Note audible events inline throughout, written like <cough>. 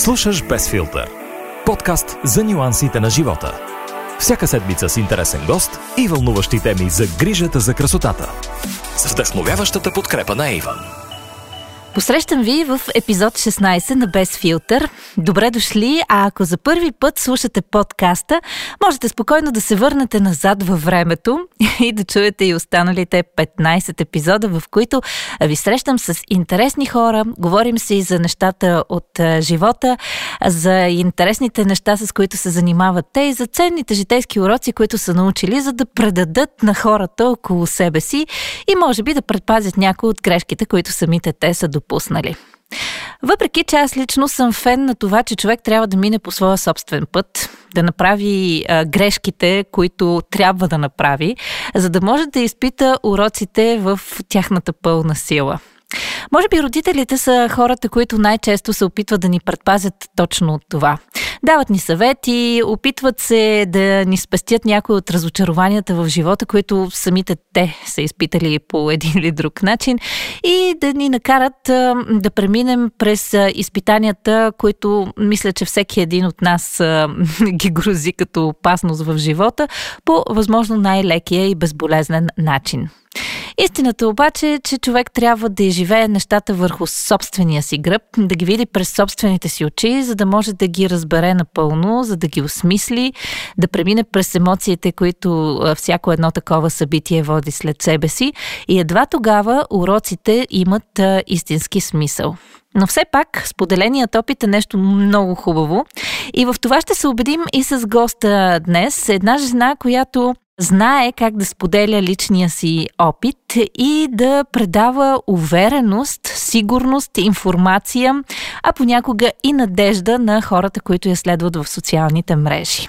Слушаш Без филтър. Подкаст за нюансите на живота. Всяка седмица с интересен гост и вълнуващи теми за грижата за красотата. С вдъхновяващата подкрепа на Иван. Посрещам ви в епизод 16 на Без филтър. Добре дошли, а ако за първи път слушате подкаста, можете спокойно да се върнете назад във времето <laughs> и да чуете и останалите 15 епизода, в които ви срещам с интересни хора, говорим си за нещата от живота, за интересните неща, с които се занимават те и за ценните житейски уроци, които са научили, за да предадат на хората около себе си и може би да предпазят някои от грешките, които самите те са допуснали. Въпреки, че аз лично съм фен на това, че човек трябва да мине по своя собствен път, да направи а, грешките, които трябва да направи, за да може да изпита уроците в тяхната пълна сила. Може би родителите са хората, които най-често се опитват да ни предпазят точно от това. Дават ни съвети, опитват се да ни спестят някои от разочарованията в живота, които самите те са изпитали по един или друг начин и да ни накарат да преминем през изпитанията, които мисля, че всеки един от нас <laughs> ги грози като опасност в живота по възможно най-лекия и безболезнен начин. Истината обаче е, че човек трябва да изживее нещата върху собствения си гръб, да ги види през собствените си очи, за да може да ги разбере напълно, за да ги осмисли, да премине през емоциите, които всяко едно такова събитие води след себе си и едва тогава уроците имат истински смисъл. Но все пак, споделеният опит е нещо много хубаво. И в това ще се убедим и с госта днес. Една жена, която знае как да споделя личния си опит и да предава увереност, сигурност, информация, а понякога и надежда на хората, които я следват в социалните мрежи.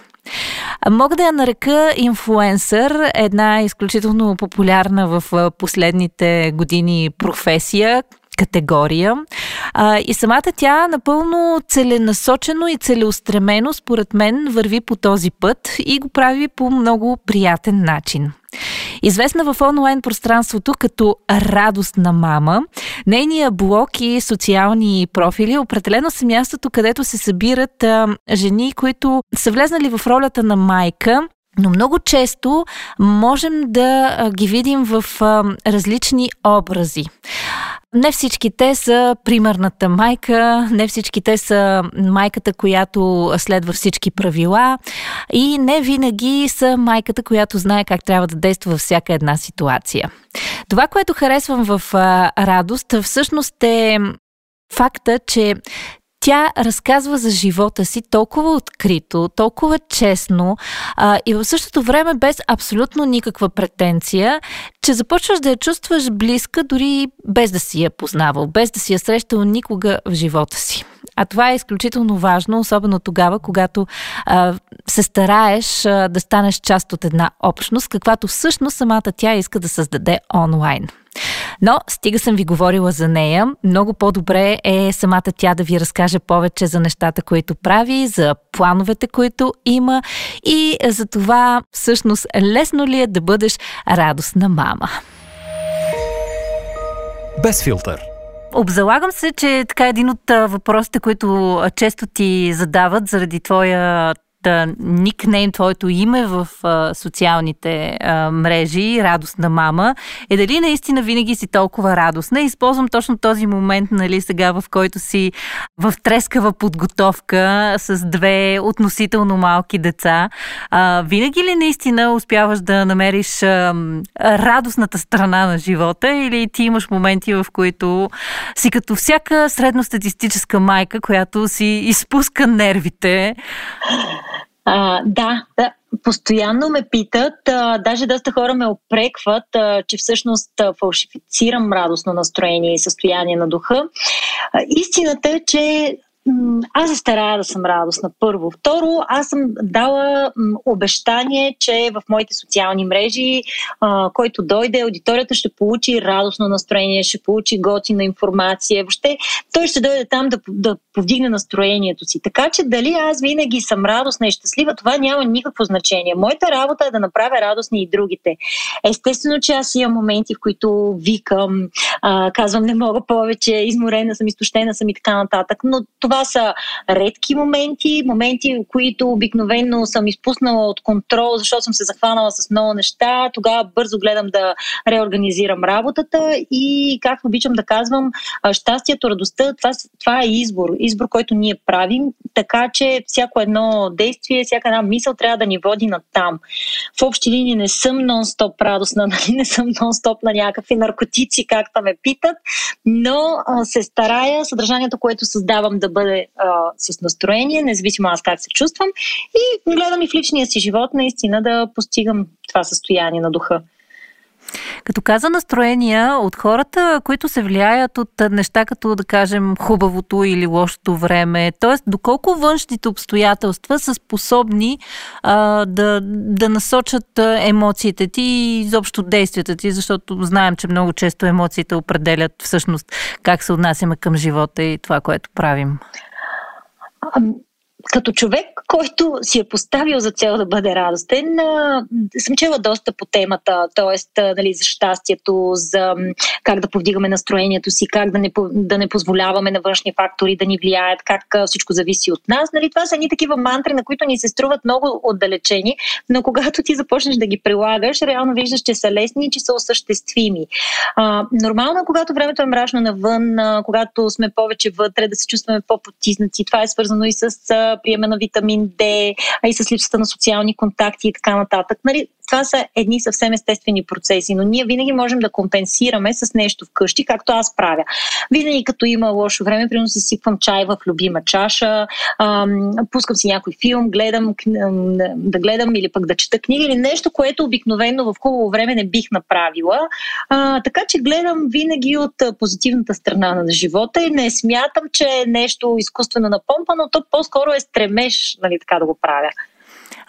Мога да я нарека инфлуенсър, една изключително популярна в последните години професия, категория. А, и самата тя напълно целенасочено и целеустремено, според мен, върви по този път и го прави по много приятен начин. Известна в онлайн пространството като радостна мама, нейния блог и социални профили определено са мястото, където се събират а, жени, които са влезнали в ролята на майка но много често можем да ги видим в различни образи. Не всички те са примерната майка, не всички те са майката, която следва всички правила и не винаги са майката, която знае как трябва да действа във всяка една ситуация. Това, което харесвам в радост, всъщност е факта, че тя разказва за живота си толкова открито, толкова честно а, и в същото време без абсолютно никаква претенция, че започваш да я чувстваш близка, дори без да си я познавал, без да си я срещал никога в живота си. А това е изключително важно, особено тогава, когато а, се стараеш а, да станеш част от една общност, каквато всъщност самата тя иска да създаде онлайн. Но стига съм ви говорила за нея. Много по-добре е самата тя да ви разкаже повече за нещата, които прави, за плановете, които има и за това всъщност лесно ли е да бъдеш радостна мама. Без филтър. Обзалагам се, че така един от въпросите, които често ти задават заради твоя никнейм, твоето име в а, социалните а, мрежи, радостна мама, е дали наистина винаги си толкова радостна. Използвам точно този момент, нали, сега, в който си в трескава подготовка с две относително малки деца. А, винаги ли наистина успяваш да намериш а, радостната страна на живота или ти имаш моменти, в които си като всяка средностатистическа майка, която си изпуска нервите? А, да, да, постоянно ме питат, а, даже доста хора ме опрекват, а, че всъщност а, фалшифицирам радостно настроение и състояние на духа. А, истината е, че аз се старая да съм радостна първо. Второ, аз съм дала обещание, че в моите социални мрежи, а, който дойде, аудиторията ще получи радостно настроение, ще получи готина информация. Въобще, той ще дойде там да, да повдигне настроението си. Така че дали аз винаги съм радостна и щастлива, това няма никакво значение. Моята работа е да направя радостни и другите. Естествено, че аз имам моменти, в които викам, а, казвам не мога повече, изморена съм, изтощена съм и така нататък. Но това това са редки моменти, моменти, които обикновено съм изпуснала от контрол, защото съм се захванала с много неща. Тогава бързо гледам да реорганизирам работата и, както обичам да казвам, щастието, радостта, това, това е избор. Избор, който ние правим, така че всяко едно действие, всяка една мисъл трябва да ни води на там. В общи линии не съм нон-стоп радостна, <laughs> нали? не съм нон-стоп на някакви наркотици, както ме питат, но се старая съдържанието, което създавам да бъде а, с настроение, независимо аз как се чувствам и гледам и в личния си живот наистина да постигам това състояние на духа. Като каза настроения от хората, които се влияят от неща като да кажем хубавото или лошото време, т.е. доколко външните обстоятелства са способни а, да, да насочат емоциите ти и изобщо действията ти, защото знаем, че много често емоциите определят всъщност как се отнасяме към живота и това, което правим като човек, който си е поставил за цел да бъде радостен, съм чела доста по темата, т.е. Нали, за щастието, за как да повдигаме настроението си, как да не, да не позволяваме на външни фактори да ни влияят, как всичко зависи от нас. Нали, това са едни такива мантри, на които ни се струват много отдалечени, но когато ти започнеш да ги прилагаш, реално виждаш, че са лесни и че са осъществими. А, нормално е, когато времето е мрачно навън, а, когато сме повече вътре, да се чувстваме по-потиснати. Това е свързано и с приема на витамин D, а и с липсата на социални контакти и така нататък. Нали, това са едни съвсем естествени процеси, но ние винаги можем да компенсираме с нещо вкъщи, както аз правя. Винаги като има лошо време, примерно си сипвам чай в любима чаша, ам, пускам си някой филм, гледам, да гледам или пък да чета книга или нещо, което обикновено в хубаво време не бих направила. А, така че гледам винаги от позитивната страна на живота и не смятам, че е нещо изкуствено напомпано, то по-скоро е стремеж, нали, така да го правя.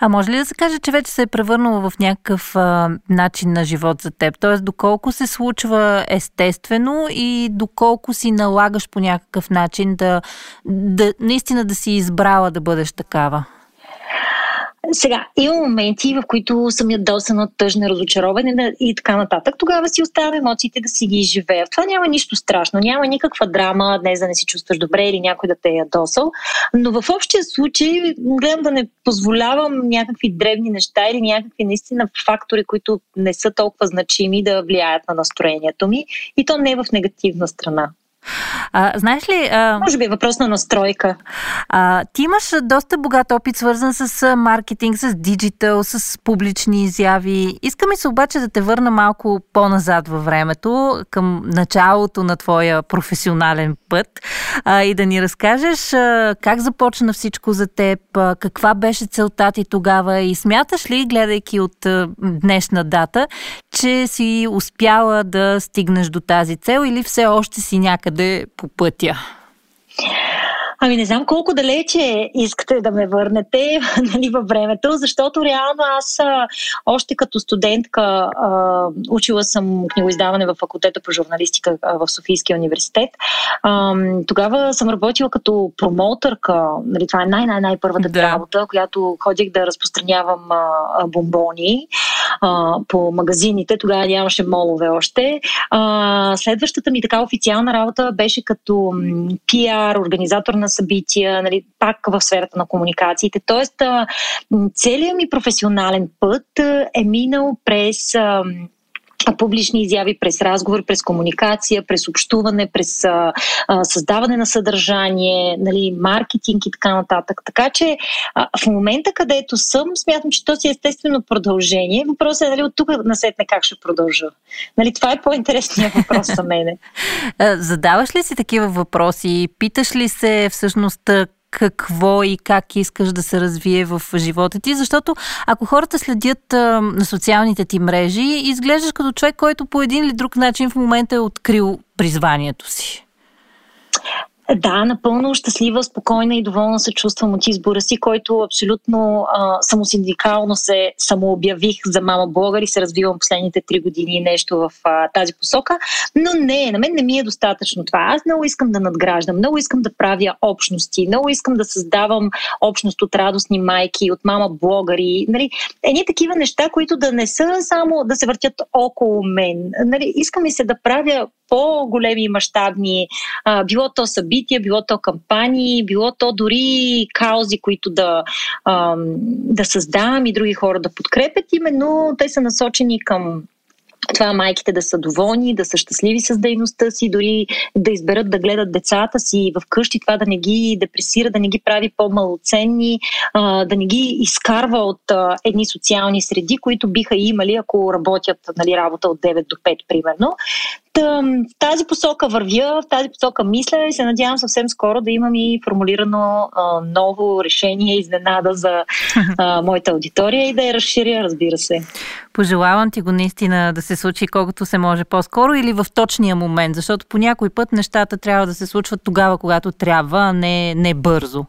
А може ли да се каже, че вече се е превърнало в някакъв а, начин на живот за теб? Тоест, доколко се случва естествено и доколко си налагаш по някакъв начин да, да наистина да си избрала да бъдеш такава? Сега, има моменти, в които съм ядосана, тъжна, разочарована и така нататък. Тогава си оставя емоциите да си ги изживея. Това няма нищо страшно, няма никаква драма, днес да не си чувстваш добре или някой да те е ядосал. Но в общия случай гледам да не позволявам някакви древни неща или някакви наистина фактори, които не са толкова значими да влияят на настроението ми. И то не е в негативна страна. А, знаеш ли... А, Може би е въпрос на настройка. А, ти имаш доста богат опит, свързан с маркетинг, с диджитал, с публични изяви. Искаме се обаче да те върна малко по-назад във времето, към началото на твоя професионален път а, и да ни разкажеш а, как започна всичко за теб, а, каква беше целта ти тогава и смяташ ли, гледайки от а, днешна дата, че си успяла да стигнеш до тази цел или все още си някъде по пътя? Ами не знам колко далече искате да ме върнете <laughs> нали, във времето, защото реално аз още като студентка а, учила съм книгоиздаване в факултета по журналистика в Софийския университет. А, тогава съм работила като промоутърка. Нали, това е най-най-най-първата да. работа, която ходих да разпространявам а, бомбони а, по магазините. Тогава нямаше молове още. А, следващата ми така официална работа беше като пиар, организатор на събития, нали, пак в сферата на комуникациите. Тоест, целият ми професионален път е минал през публични изяви, през разговор, през комуникация, през общуване, през а, а, създаване на съдържание, нали, маркетинг и така нататък. Така че а, в момента, където съм, смятам, че то си е естествено продължение. Въпросът е нали, от тук насетне как ще продължа. Нали, това е по-интересният <laughs> въпрос за мене. Задаваш ли си такива въпроси? Питаш ли се всъщност какво и как искаш да се развие в живота ти, защото ако хората следят а, на социалните ти мрежи, изглеждаш като човек, който по един или друг начин в момента е открил призванието си. Да, напълно щастлива, спокойна и доволна се чувствам от избора си, който абсолютно а, самосиндикално се самообявих за мама блогър и се развивам последните три години нещо в а, тази посока. Но не, на мен не ми е достатъчно това. Аз много искам да надграждам, много искам да правя общности, много искам да създавам общност от радостни майки, от мама блогъри. Нали, едни такива неща, които да не са само да се въртят около мен. Нали, искам и се да правя по-големи мащабни, било то събития, събития, било то кампании, било то дори каузи, които да, да създавам и други хора да подкрепят. Именно те са насочени към това майките да са доволни, да са щастливи с дейността си, дори да изберат да гледат децата си в къщи, това да не ги депресира, да не ги прави по-малоценни, да не ги изкарва от едни социални среди, които биха имали, ако работят нали, работа от 9 до 5, примерно. В тази посока вървя, в тази посока мисля и се надявам съвсем скоро да имам и формулирано а, ново решение, изненада за а, <laughs> моята аудитория и да я разширя, разбира се. Пожелавам ти го наистина да се случи колкото се може по-скоро или в точния момент, защото по някой път нещата трябва да се случват тогава, когато трябва, а не, не бързо.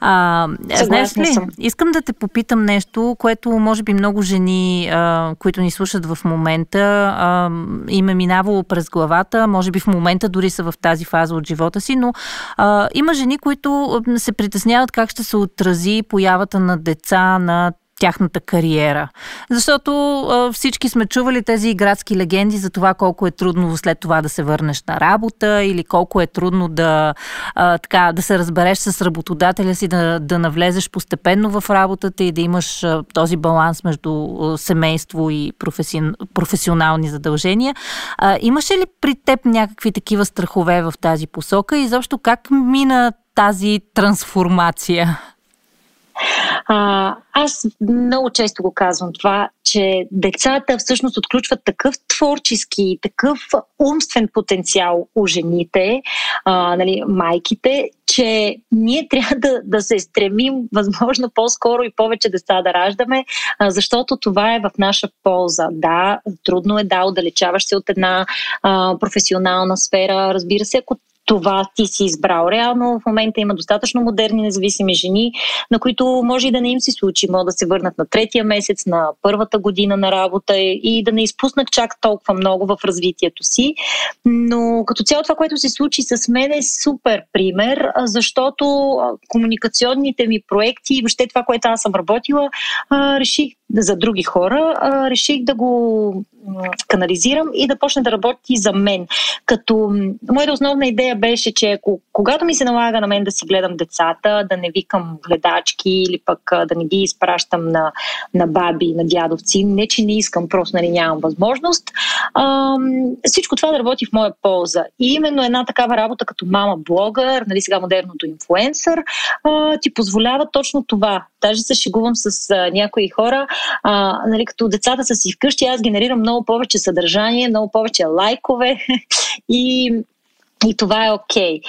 А, знаеш ли, съм. искам да те попитам нещо, което може би много жени, а, които ни слушат в момента, а, им е минавало през главата, може би в момента дори са в тази фаза от живота си, но а, има жени, които се притесняват как ще се отрази появата на деца на тяхната кариера. Защото а, всички сме чували тези градски легенди за това колко е трудно след това да се върнеш на работа или колко е трудно да, а, така, да се разбереш с работодателя си, да, да навлезеш постепенно в работата и да имаш а, този баланс между а, семейство и професи... професионални задължения. А, имаше ли при теб някакви такива страхове в тази посока и защо как мина тази трансформация? А, аз много често го казвам това, че децата всъщност отключват такъв творчески, такъв умствен потенциал у жените, а, нали, майките, че ние <laughs> трябва да, да се стремим възможно по-скоро и повече деца да раждаме, а, защото това е в наша полза. Да, трудно е да отдалечаваш се от една а, професионална сфера. Разбира се, ако това ти си избрал. Реално в момента има достатъчно модерни независими жени, на които може и да не им се случи. Могат да се върнат на третия месец, на първата година на работа и да не изпуснат чак толкова много в развитието си. Но като цяло това, което се случи с мен е супер пример, защото комуникационните ми проекти и въобще това, което аз съм работила, реших за други хора, реших да го канализирам и да почне да работи за мен. Като моята основна идея беше, че когато ми се налага на мен да си гледам децата, да не викам гледачки или пък да не ги изпращам на, на баби, на дядовци, не че не искам, просто нали, нямам възможност, всичко това да работи в моя полза. И именно една такава работа като мама блогър, нали, сега модерното инфлуенсър, ти позволява точно това. Даже се шегувам с някои хора, а, нали, като децата са си вкъщи, аз генерирам много повече съдържание, много повече лайкове <laughs> и и това е окей. Okay.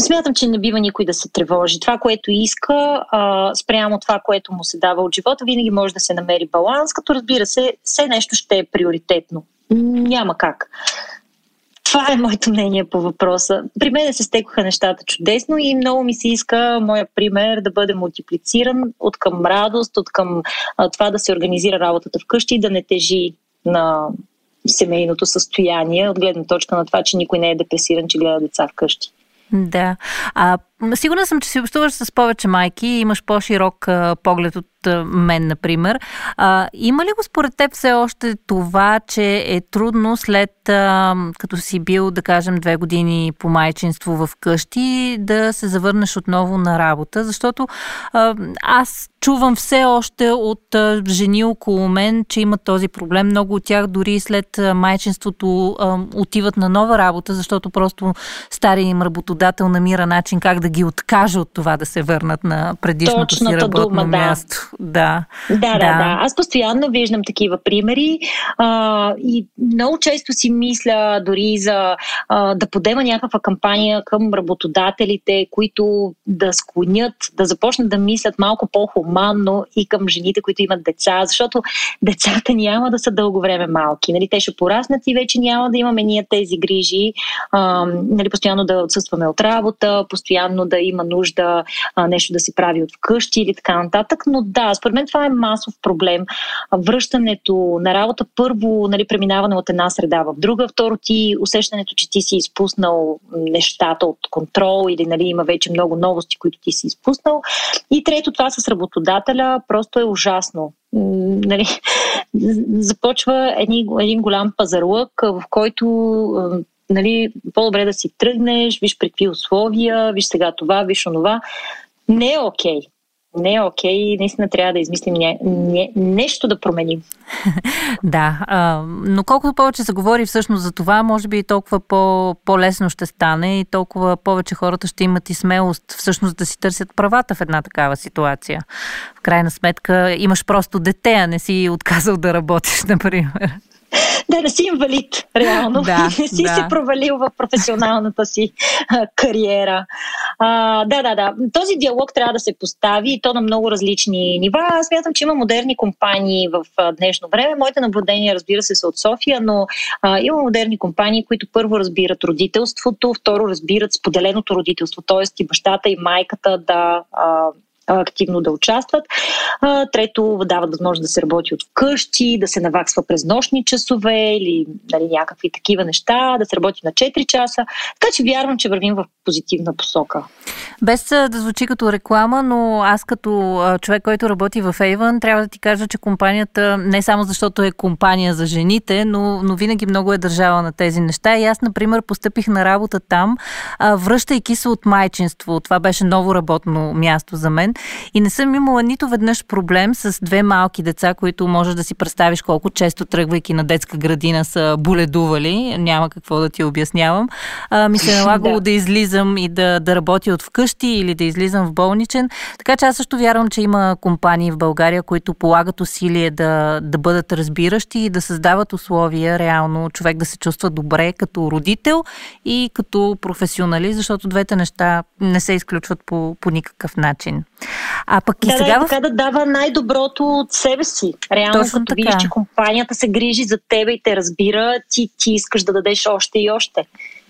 Смятам, че не бива никой да се тревожи. Това, което иска, а, спрямо това, което му се дава от живота, винаги може да се намери баланс, като разбира се, все нещо ще е приоритетно. Няма как. Това е моето мнение по въпроса. При мен се стекоха нещата чудесно и много ми се иска моя пример да бъде мултиплициран от към радост, от към а, това да се организира работата вкъщи и да не тежи на семейното състояние, от гледна точка на това, че никой не е депресиран, че гледа деца вкъщи. Да. А, сигурна съм, че си общуваш с повече майки и имаш по-широк а, поглед от мен, например. А, има ли го според теб все още това, че е трудно след а, като си бил, да кажем, две години по майчинство в къщи, да се завърнеш отново на работа? Защото а, аз чувам все още от а, жени около мен, че имат този проблем. Много от тях дори след майчинството а, отиват на нова работа, защото просто стария им работодател намира начин как да ги откаже от това да се върнат на предишното Точната си работно дума, място. Да. Да, да, да, да. Аз постоянно виждам такива примери а, и много често си мисля дори за а, да подема някаква кампания към работодателите, които да склонят, да започнат да мислят малко по-хуманно и към жените, които имат деца, защото децата няма да са дълго време малки. Нали? Те ще пораснат и вече няма да имаме ние тези грижи, а, нали, постоянно да отсъстваме от работа, постоянно да има нужда а, нещо да се прави от вкъщи или така нататък. Но да, според мен това е масов проблем. Връщането на работа, първо, нали, преминаване от една среда в друга, второ ти усещането, че ти си изпуснал нещата от контрол или нали, има вече много новости, които ти си изпуснал. И трето, това с работодателя просто е ужасно. Нали, <laughs> започва един, един голям пазарлък, в който нали, по-добре да си тръгнеш, виж при какви условия, виж сега това, виж онова. Не е окей. Okay не е окей и наистина трябва да измислим не, не, нещо да променим. <laughs> да, а, но колкото повече се говори всъщност за това, може би толкова по, по-лесно ще стане и толкова повече хората ще имат и смелост всъщност да си търсят правата в една такава ситуация. В крайна сметка имаш просто дете, а не си отказал да работиш, <laughs> например. <laughs> Да, да си инвалид, реално. Да, <laughs> не си да. се провалил в професионалната си а, кариера. А, да, да, да. Този диалог трябва да се постави и то на много различни нива. Аз смятам, че има модерни компании в а, днешно време. Моите наблюдения, разбира се, са от София, но а, има модерни компании, които първо разбират родителството, второ разбират споделеното родителство, т.е. и бащата и майката да а, активно да участват. Трето, дават възможност да се работи от вкъщи, да се наваксва през нощни часове или нали, някакви такива неща, да се работи на 4 часа. Така че вярвам, че вървим в позитивна посока. Без да звучи като реклама, но аз като човек, който работи в Avon, трябва да ти кажа, че компанията не само защото е компания за жените, но, но винаги много е държала на тези неща. И аз, например, постъпих на работа там, връщайки се от майчинство. Това беше ново работно място за мен. И не съм имала нито веднъж проблем с две малки деца, които можеш да си представиш колко често тръгвайки на детска градина са боледували. Няма какво да ти обяснявам. А, ми се е <laughs> налагало да. да излизам и да, да работя от вкъщи или да излизам в болничен. Така че аз също вярвам, че има компании в България, които полагат усилие да, да бъдат разбиращи и да създават условия реално човек да се чувства добре като родител и като професионалист, защото двете неща не се изключват по, по никакъв начин. А пък и да, сега... Да, така да дава най-доброто от себе си. Реално, Точно като така. видиш, че компанията се грижи за тебе и те разбира, ти, ти искаш да дадеш още и още.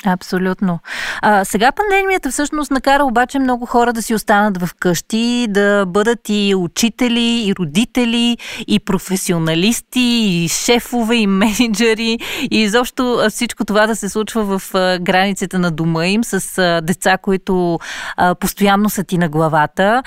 Абсолютно. А, сега пандемията всъщност накара обаче много хора да си останат в къщи, да бъдат и учители, и родители, и професионалисти, и шефове, и менеджери, и изобщо всичко това да се случва в границите на дома им с деца, които постоянно са ти на главата.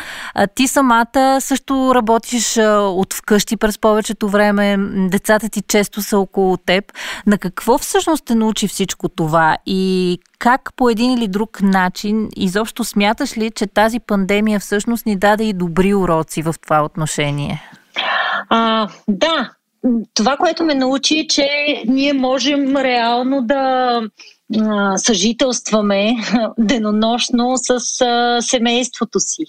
Ти самата също работиш от вкъщи през повечето време, децата ти често са около теб. На какво всъщност те научи всичко това и и как по един или друг начин изобщо смяташ ли, че тази пандемия всъщност ни даде и добри уроци в това отношение? А, да, това, което ме научи, че ние можем реално да съжителстваме <laughs> денонощно с а, семейството си.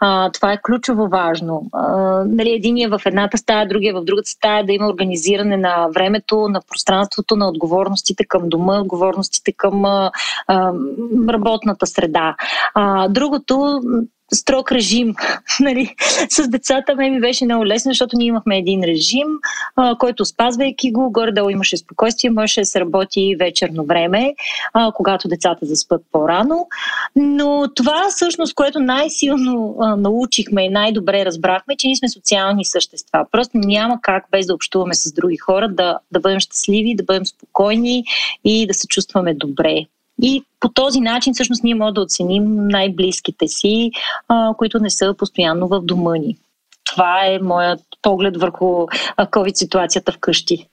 А, това е ключово важно. А, нали, единия в едната стая, другия в другата стая, да има организиране на времето, на пространството, на отговорностите към дома, отговорностите към а, а, работната среда. А, другото, строг режим. <laughs> нали? С децата ме ми беше много лесно, защото ние имахме един режим, а, който спазвайки го, горе-долу имаше спокойствие, можеше да се работи вечерно време, а, когато децата заспът по-рано. Но това всъщност, което най-силно а, научихме и най-добре разбрахме, че ние сме социални същества. Просто няма как без да общуваме с други хора да, да бъдем щастливи, да бъдем спокойни и да се чувстваме добре. И по този начин всъщност ние можем да оценим най-близките си, а, които не са постоянно в дома ни. Това е моят поглед върху COVID ситуацията вкъщи.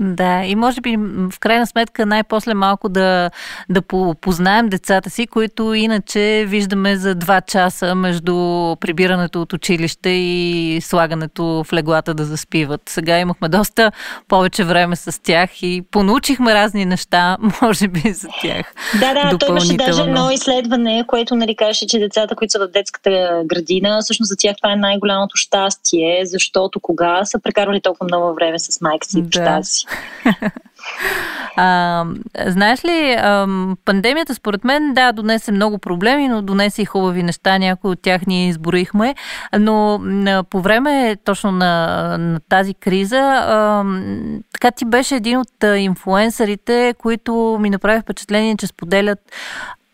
Да, и може би в крайна сметка най-после малко да, да познаем децата си, които иначе виждаме за два часа между прибирането от училище и слагането в леглата да заспиват. Сега имахме доста повече време с тях и понаучихме разни неща, <laughs> може би за тях. Да, да, той имаше даже едно изследване, което нали, каже, че децата, които са в детската градина, всъщност за тях това е най-голямото щастие, защото кога са прекарвали толкова много време с майка си и да. си. <laughs> А, знаеш ли, пандемията според мен, да, донесе много проблеми, но донесе и хубави неща. Някои от тях ние изборихме. Но по време точно на, на тази криза, а, така ти беше един от инфуенсърите, които ми направи впечатление, че споделят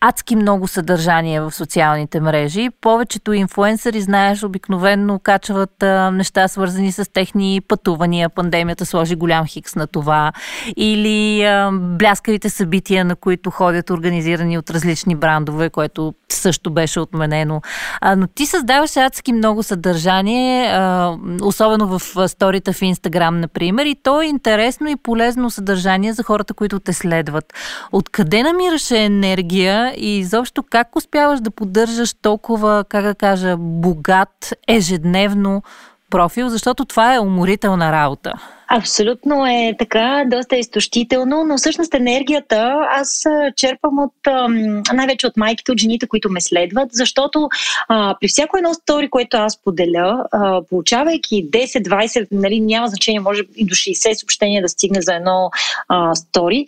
адски много съдържание в социалните мрежи. Повечето инфуенсъри, знаеш, обикновенно качват а, неща свързани с техни пътувания. Пандемията сложи голям хикс на това. Или а, бляскавите събития, на които ходят организирани от различни брандове, което също беше отменено. А, но ти създаваш адски много съдържание, а, особено в сторите в Инстаграм, например, и то е интересно и полезно съдържание за хората, които те следват. Откъде намираш енергия и изобщо как успяваш да поддържаш толкова, как да кажа, богат ежедневно профил, защото това е уморителна работа. Абсолютно е така, доста изтощително, но всъщност енергията аз черпам от най-вече от майките, от жените, които ме следват, защото а, при всяко едно стори, което аз поделя, а, получавайки 10-20, нали, няма значение, може и до 60 съобщения да стигне за едно а, стори,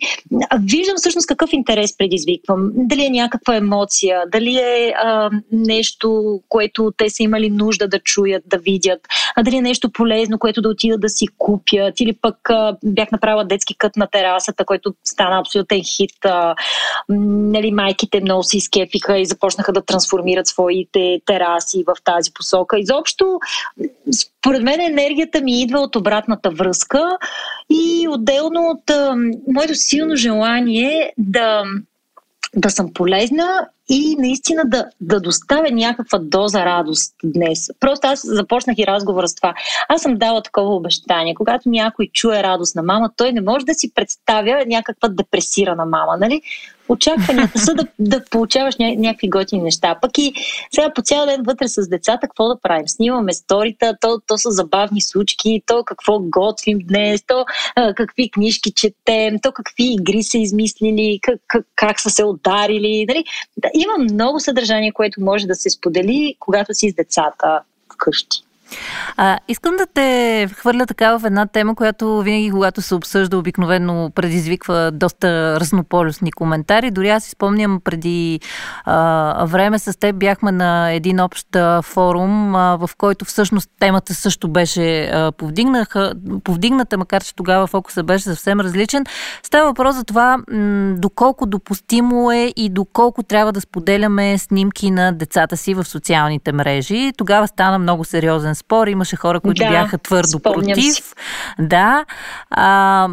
виждам всъщност какъв интерес предизвиквам. Дали е някаква емоция, дали е а, нещо, което те са имали нужда да чуят, да видят, а дали е нещо полезно, което да отидат да си купят пият, или пък бях направила детски кът на терасата, който стана абсолютен хит. Нали, майките много се изкефиха и започнаха да трансформират своите тераси в тази посока. Изобщо, според мен енергията ми идва от обратната връзка и отделно от моето силно желание да да съм полезна и наистина да, да доставя някаква доза радост днес. Просто аз започнах и разговора с това. Аз съм дала такова обещание. Когато някой чуе радост на мама, той не може да си представя някаква депресирана мама. Нали? очакванията са да, да получаваш ня, някакви готини неща. Пък и сега по цял ден вътре с децата, какво да правим? Снимаме сторита, то, то са забавни случки, то какво готвим днес, то а, какви книжки четем, то какви игри са измислили, как, как, как са се ударили. Нали? Има много съдържание, което може да се сподели, когато си с децата вкъщи. А, искам да те хвърля така в една тема, която винаги, когато се обсъжда, обикновено предизвиква доста разнополюсни коментари. Дори аз си спомням преди а, време с теб бяхме на един общ форум, а, в който всъщност темата също беше а, повдигната, макар че тогава фокуса беше съвсем различен. Става въпрос за това м- доколко допустимо е и доколко трябва да споделяме снимки на децата си в социалните мрежи. Тогава стана много сериозен спор. Имаше хора, които да, бяха твърдо против. Си. Да. А,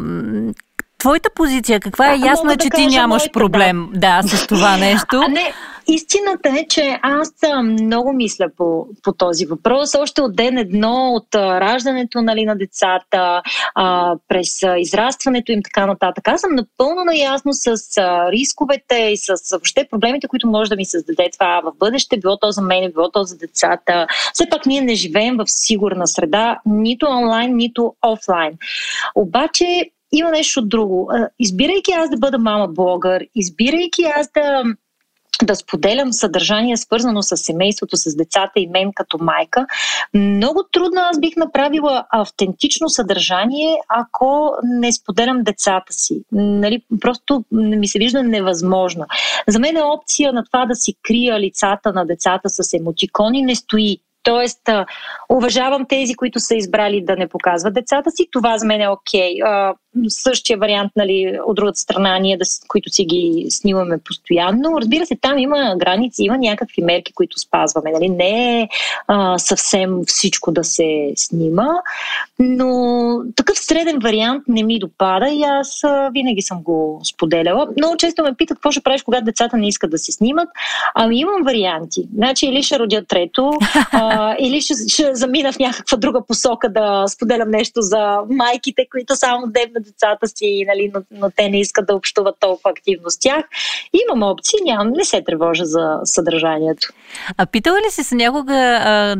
твоята позиция каква е? Ясно е, че да ти нямаш проблем да. да, с това <laughs> нещо. А не, Истината е, че аз много мисля по, по този въпрос. Още от ден едно, от раждането нали, на децата, а, през израстването им, така нататък. Аз съм напълно наясно с а, рисковете и с въобще проблемите, които може да ми създаде това в бъдеще, било то за мен, било то за децата. Все пак ние не живеем в сигурна среда, нито онлайн, нито офлайн. Обаче има нещо друго. Избирайки аз да бъда мама блогър, избирайки аз да да споделям съдържание, свързано с семейството, с децата и мен като майка. Много трудно аз бих направила автентично съдържание, ако не споделям децата си. Нали, просто ми се вижда невъзможно. За мен е опция на това да си крия лицата на децата с емотикони не стои. Тоест, уважавам тези, които са избрали да не показват децата си. Това за мен е окей. Okay същия вариант, нали, от другата страна, ние, да, които си ги снимаме постоянно. Разбира се, там има граници, има някакви мерки, които спазваме. Нали? Не е съвсем всичко да се снима, но такъв среден вариант не ми допада и аз а, винаги съм го споделяла. Много често ме питат какво ще правиш, когато децата не искат да се снимат. Ами имам варианти. Значи или ще родя трето, а, или ще, ще замина в някаква друга посока да споделям нещо за майките, които само дебнат децата си, нали, но, но те не искат да общуват толкова активно с тях. Имам опции, нямам, не се тревожа за съдържанието. А питала ли си се някога, а,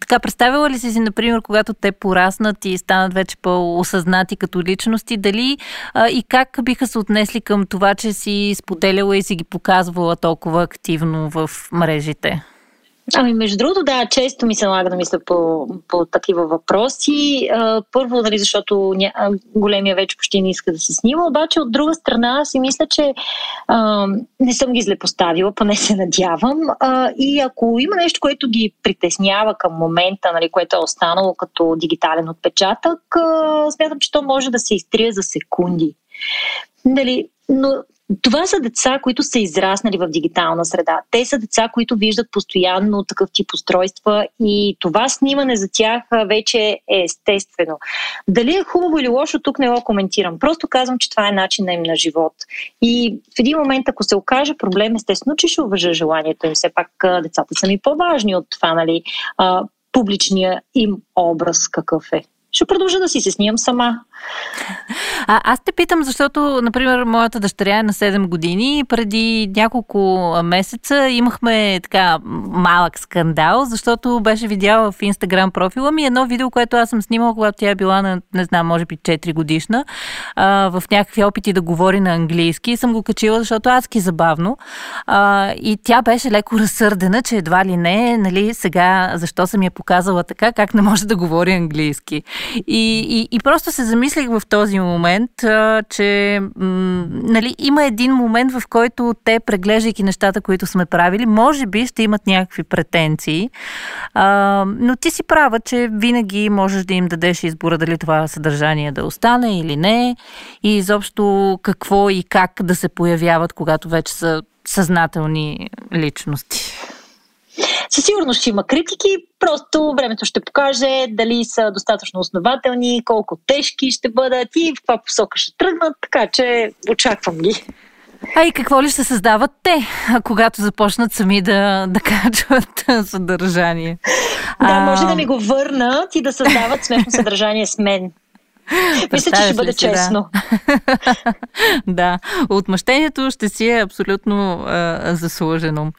така представила ли си си, например, когато те пораснат и станат вече по-осъзнати като личности, дали а, и как биха се отнесли към това, че си споделяла и си ги показвала толкова активно в мрежите? Ами, между другото, да, често ми се налага да мисля по, по такива въпроси. Първо, нали, защото ня, големия вече почти не иска да се снима, обаче от друга страна си мисля, че а, не съм ги злепоставила, поне се надявам. А, и ако има нещо, което ги притеснява към момента, нали, което е останало като дигитален отпечатък, а, смятам, че то може да се изтрие за секунди. Нали, но това са деца, които са израснали в дигитална среда. Те са деца, които виждат постоянно такъв тип устройства и това снимане за тях вече е естествено. Дали е хубаво или лошо, тук не го коментирам. Просто казвам, че това е начин им на живот. И в един момент, ако се окаже проблем, естествено, че ще уважа желанието им. Все пак децата са ми по-важни от това, нали, публичния им образ какъв е ще продължа да си се снимам сама. А, аз те питам, защото, например, моята дъщеря е на 7 години преди няколко месеца имахме така малък скандал, защото беше видяла в Инстаграм профила ми едно видео, което аз съм снимала, когато тя е била на, не знам, може би 4 годишна, а, в някакви опити да говори на английски и съм го качила, защото адски забавно. А, и тя беше леко разсърдена, че едва ли не, нали, сега защо съм я показала така, как не може да говори английски. И, и, и просто се замислих в този момент, а, че нали, има един момент, в който те, преглеждайки нещата, които сме правили, може би ще имат някакви претенции. Но ти си права, че винаги можеш да им дадеш избора дали това съдържание да остане или не. И изобщо какво и как да се появяват, когато вече са съзнателни личности. Със сигурност ще има критики, просто времето ще покаже дали са достатъчно основателни, колко тежки ще бъдат и в каква посока ще тръгнат, така че очаквам ги. А и какво ли ще създават те, когато започнат сами да, да <laughs> качват съдържание? Да, може да ми го върнат и да създават смешно <laughs> съдържание с мен. Мисля, че ще бъде честно. Да. <laughs> да, отмъщението ще си е абсолютно а, заслужено.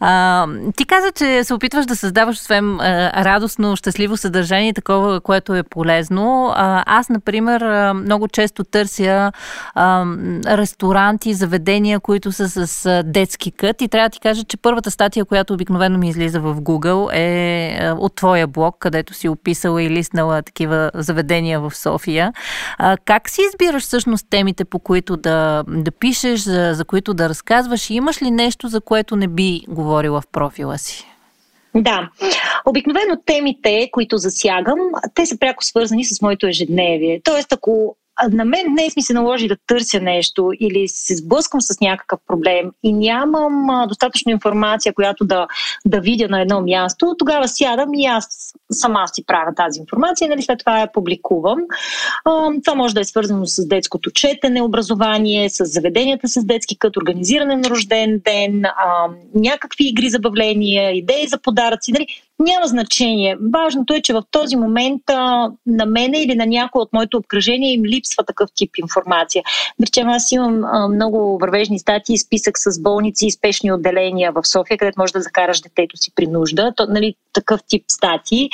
А, ти каза, че се опитваш да създаваш освен а, радостно, щастливо съдържание, такова, което е полезно. А, аз, например, много често търся а, ресторанти, заведения, които са с а, детски кът и трябва да ти кажа, че първата статия, която обикновено ми излиза в Google е а, от твоя блог, където си описала и лиснала такива заведения в София философия. А, как си избираш всъщност темите, по които да, да пишеш, за, за които да разказваш? И имаш ли нещо, за което не би говорила в профила си? Да. Обикновено темите, които засягам, те са пряко свързани с моето ежедневие. Тоест, ако на мен днес ми се наложи да търся нещо или се сблъскам с някакъв проблем и нямам достатъчно информация, която да, да видя на едно място, тогава сядам и аз сама си правя тази информация нали, след това я публикувам. А, това може да е свързано с детското четене, образование, с заведенията с детски кът, организиране на рожден ден, а, някакви игри, забавления, идеи за подаръци. Нали, няма значение. Важното е, че в този момент а, на мене или на някой от моето обкръжение им липсва такъв тип информация. Причем аз имам а, много вървежни статии, списък с болници и спешни отделения в София, където можеш да закараш детето си при нужда. То, нали, такъв тип статии,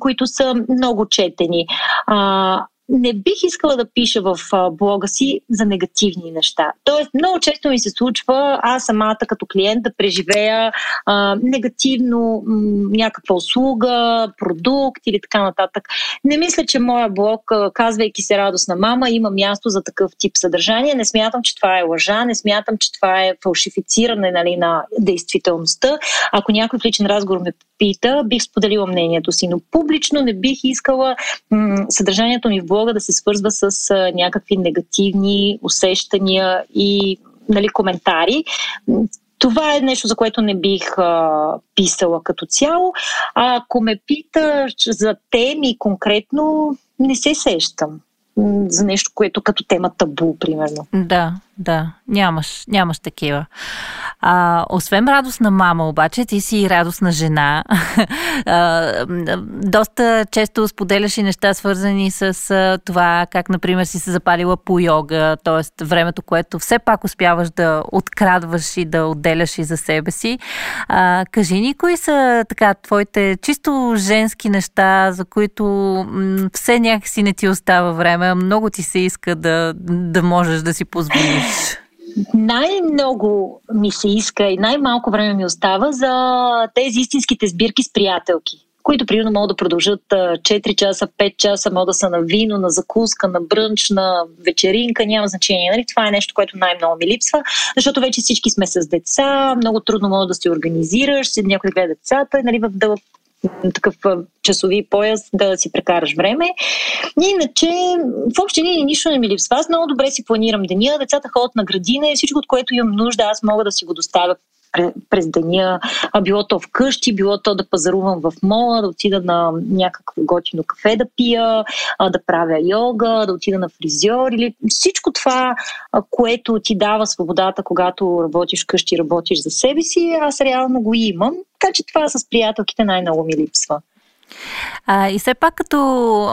които са много четени. А, не бих искала да пиша в блога си за негативни неща. Тоест, много често ми се случва аз самата като клиент да преживея а, негативно м- някаква услуга, продукт или така нататък. Не мисля, че моя блог, казвайки се радостна мама, има място за такъв тип съдържание. Не смятам, че това е лъжа, не смятам, че това е фалшифициране нали, на действителността. Ако някой в личен разговор ме пита, бих споделила мнението си, но публично не бих искала м- съдържанието ми в блога блога да се свързва с а, някакви негативни усещания и нали, коментари. Това е нещо, за което не бих а, писала като цяло. А ако ме питаш за теми конкретно, не се сещам за нещо, което като тема табу, примерно. Да, да, нямаш, нямаш такива. А, освен радостна мама, обаче, ти си радостна жена. <laughs> а, доста често споделяш и неща, свързани с а, това, как, например, си се запалила по йога, т.е. времето, което все пак успяваш да открадваш и да отделяш и за себе си. А, кажи ни, кои са така твоите чисто женски неща, за които м- все някакси не ти остава време, много ти се иска да, да можеш да си позволиш най-много ми се иска и най-малко време ми остава за тези истинските сбирки с приятелки които примерно могат да продължат 4 часа, 5 часа, могат да са на вино, на закуска, на брънч, на вечеринка, няма значение. Нали? Това е нещо, което най-много ми липсва, защото вече всички сме с деца, много трудно мога да се организираш, някой да гледа децата, нали, в, да такъв часови пояс да си прекараш време. Иначе, в общи линии нищо не ми липсва. Аз много добре си планирам деня, децата ходят на градина и всичко, от което имам нужда, аз мога да си го доставя през деня, а било то вкъщи, било то да пазарувам в мола, да отида на някакво готино кафе да пия, да правя йога, да отида на фризьор или всичко това, което ти дава свободата, когато работиш вкъщи, работиш за себе си, аз реално го имам. Така че това с приятелките най-много ми липсва. А, и все пак като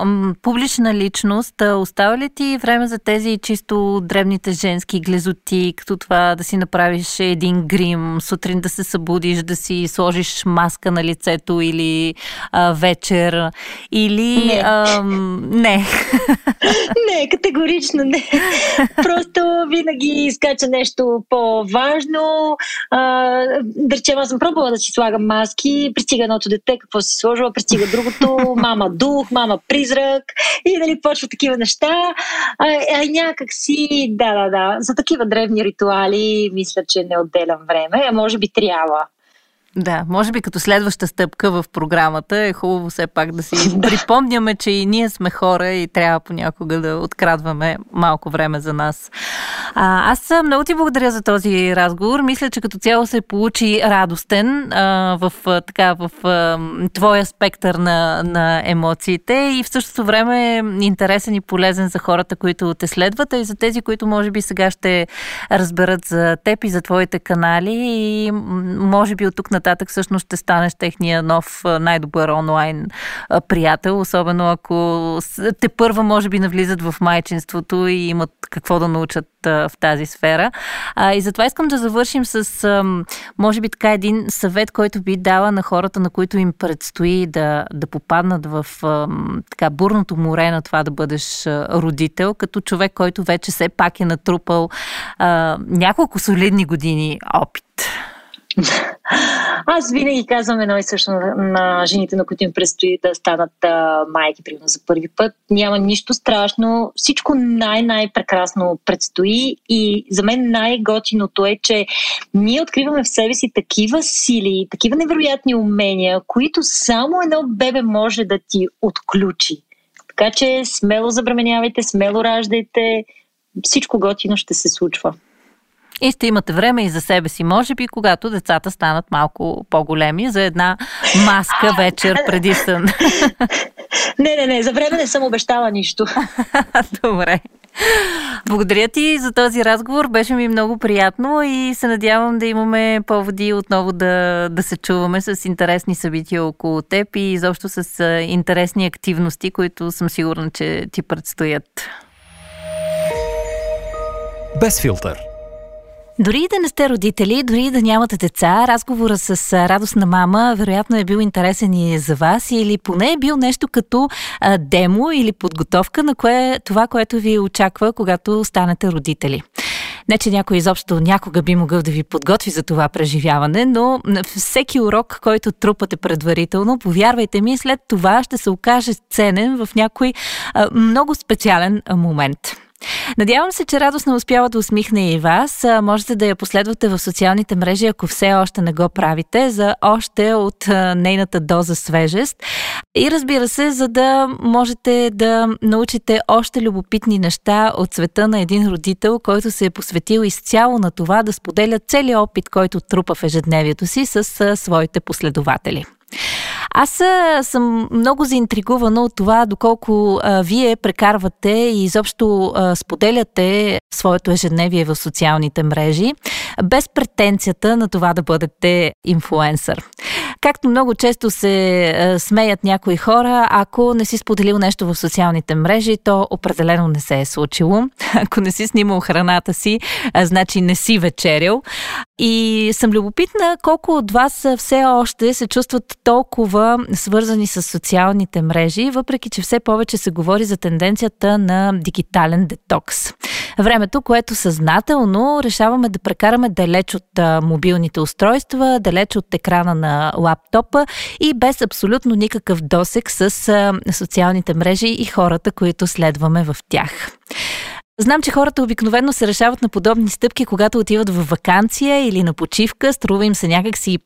м, публична личност, остава ли ти време за тези чисто древните женски глезоти, като това да си направиш един грим, сутрин да се събудиш, да си сложиш маска на лицето или а, вечер, или... Не. А, не. <laughs> не, категорично не. Просто винаги изкача нещо по-важно. А, да речем, аз съм пробвала да си слагам маски, пристига едното дете, какво си сложила, пристига другото, мама дух, мама призрак и нали почва такива неща. А, а някак си, да, да, да, за такива древни ритуали мисля, че не отделям време, а може би трябва. Да, може би като следваща стъпка в програмата е хубаво все пак да си <laughs> припомняме, че и ние сме хора и трябва понякога да открадваме малко време за нас. А, аз много ти благодаря за този разговор. Мисля, че като цяло се получи радостен а, в, така, в а, твоя спектър на, на емоциите и в същото време интересен и полезен за хората, които те следват, а и за тези, които може би сега ще разберат за теб и за твоите канали и може би от тук на нататък всъщност ще станеш техния нов най-добър онлайн приятел, особено ако те първа може би навлизат в майчинството и имат какво да научат в тази сфера. И затова искам да завършим с, може би така, един съвет, който би дала на хората, на които им предстои да, да попаднат в така бурното море на това да бъдеш родител, като човек, който вече все пак е натрупал няколко солидни години опит. <laughs> Аз винаги казвам едно и също на, жените, на които им предстои да станат а, майки, примерно за първи път. Няма нищо страшно. Всичко най-най-прекрасно предстои и за мен най-готиното е, че ние откриваме в себе си такива сили, такива невероятни умения, които само едно бебе може да ти отключи. Така че смело забременявайте, смело раждайте, всичко готино ще се случва. И ще имате време и за себе си, може би, когато децата станат малко по-големи, за една маска вечер преди сън. <laughs> Не, не, не, за време не съм обещала нищо. <laughs> Добре. Благодаря ти за този разговор. Беше ми много приятно и се надявам да имаме поводи отново да, да се чуваме с интересни събития около теб и изобщо с интересни активности, които съм сигурна, че ти предстоят. Без филтър дори и да не сте родители, дори и да нямате деца, разговора с радостна мама вероятно е бил интересен и за вас или поне е бил нещо като а, демо или подготовка на кое, това, което ви очаква, когато станете родители. Не, че някой изобщо някога би могъл да ви подготви за това преживяване, но всеки урок, който трупате предварително, повярвайте ми, след това ще се окаже ценен в някой а, много специален момент. Надявам се, че радостно успява да усмихне и вас. Можете да я последвате в социалните мрежи, ако все още не го правите, за още от нейната доза свежест. И разбира се, за да можете да научите още любопитни неща от света на един родител, който се е посветил изцяло на това да споделя целият опит, който трупа в ежедневието си с своите последователи. Аз съм много заинтригувана от това, доколко а, вие прекарвате и изобщо а, споделяте своето ежедневие в социалните мрежи, без претенцията на това да бъдете инфуенсър. Както много често се а, смеят някои хора, ако не си споделил нещо в социалните мрежи, то определено не се е случило. <laughs> Ако не си снимал храната си, а, значи не си вечерял. И съм любопитна колко от вас все още се чувстват толкова свързани с социалните мрежи, въпреки че все повече се говори за тенденцията на дигитален детокс. Времето, което съзнателно решаваме да прекараме далеч от мобилните устройства, далеч от екрана на лаптопа и без абсолютно никакъв досек с социалните мрежи и хората, които следваме в тях. Знам, че хората обикновено се решават на подобни стъпки, когато отиват в вакансия или на почивка. Струва им се някакси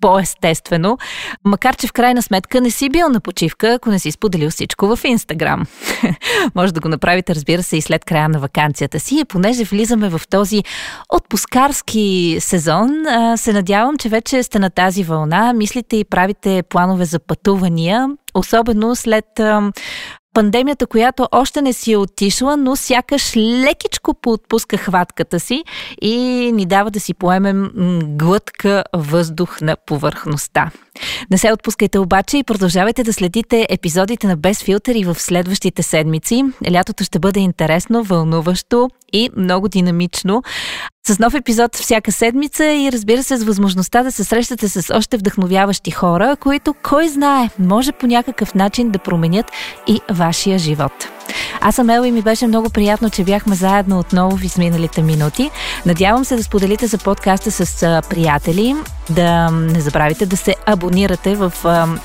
по-естествено. Макар, че в крайна сметка не си бил на почивка, ако не си споделил всичко в Инстаграм. <laughs> Може да го направите, разбира се, и след края на вакансията си. И понеже влизаме в този отпускарски сезон, се надявам, че вече сте на тази вълна. Мислите и правите планове за пътувания, особено след пандемията, която още не си е отишла, но сякаш лекичко поотпуска хватката си и ни дава да си поемем глътка въздух на повърхността. Не се отпускайте обаче и продължавайте да следите епизодите на Без филтър и в следващите седмици. Лятото ще бъде интересно, вълнуващо и много динамично. С нов епизод всяка седмица и разбира се с възможността да се срещате с още вдъхновяващи хора, които, кой знае, може по някакъв начин да променят и вашия живот. Аз съм Ела и ми беше много приятно, че бяхме заедно отново в изминалите минути. Надявам се да споделите за подкаста с приятели, да не забравите да се абонирате в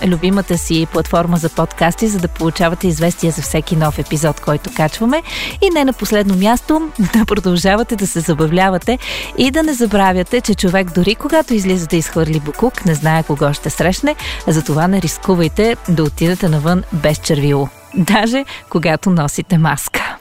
любимата си платформа за подкасти, за да получавате известия за всеки нов епизод, който качваме. И не на последно място, <laughs> да продължавате да се забавлявате и да не забравяте, че човек дори когато излиза да изхвърли букук, не знае кого ще срещне, затова не рискувайте да отидете навън без червило даже когато носите маска.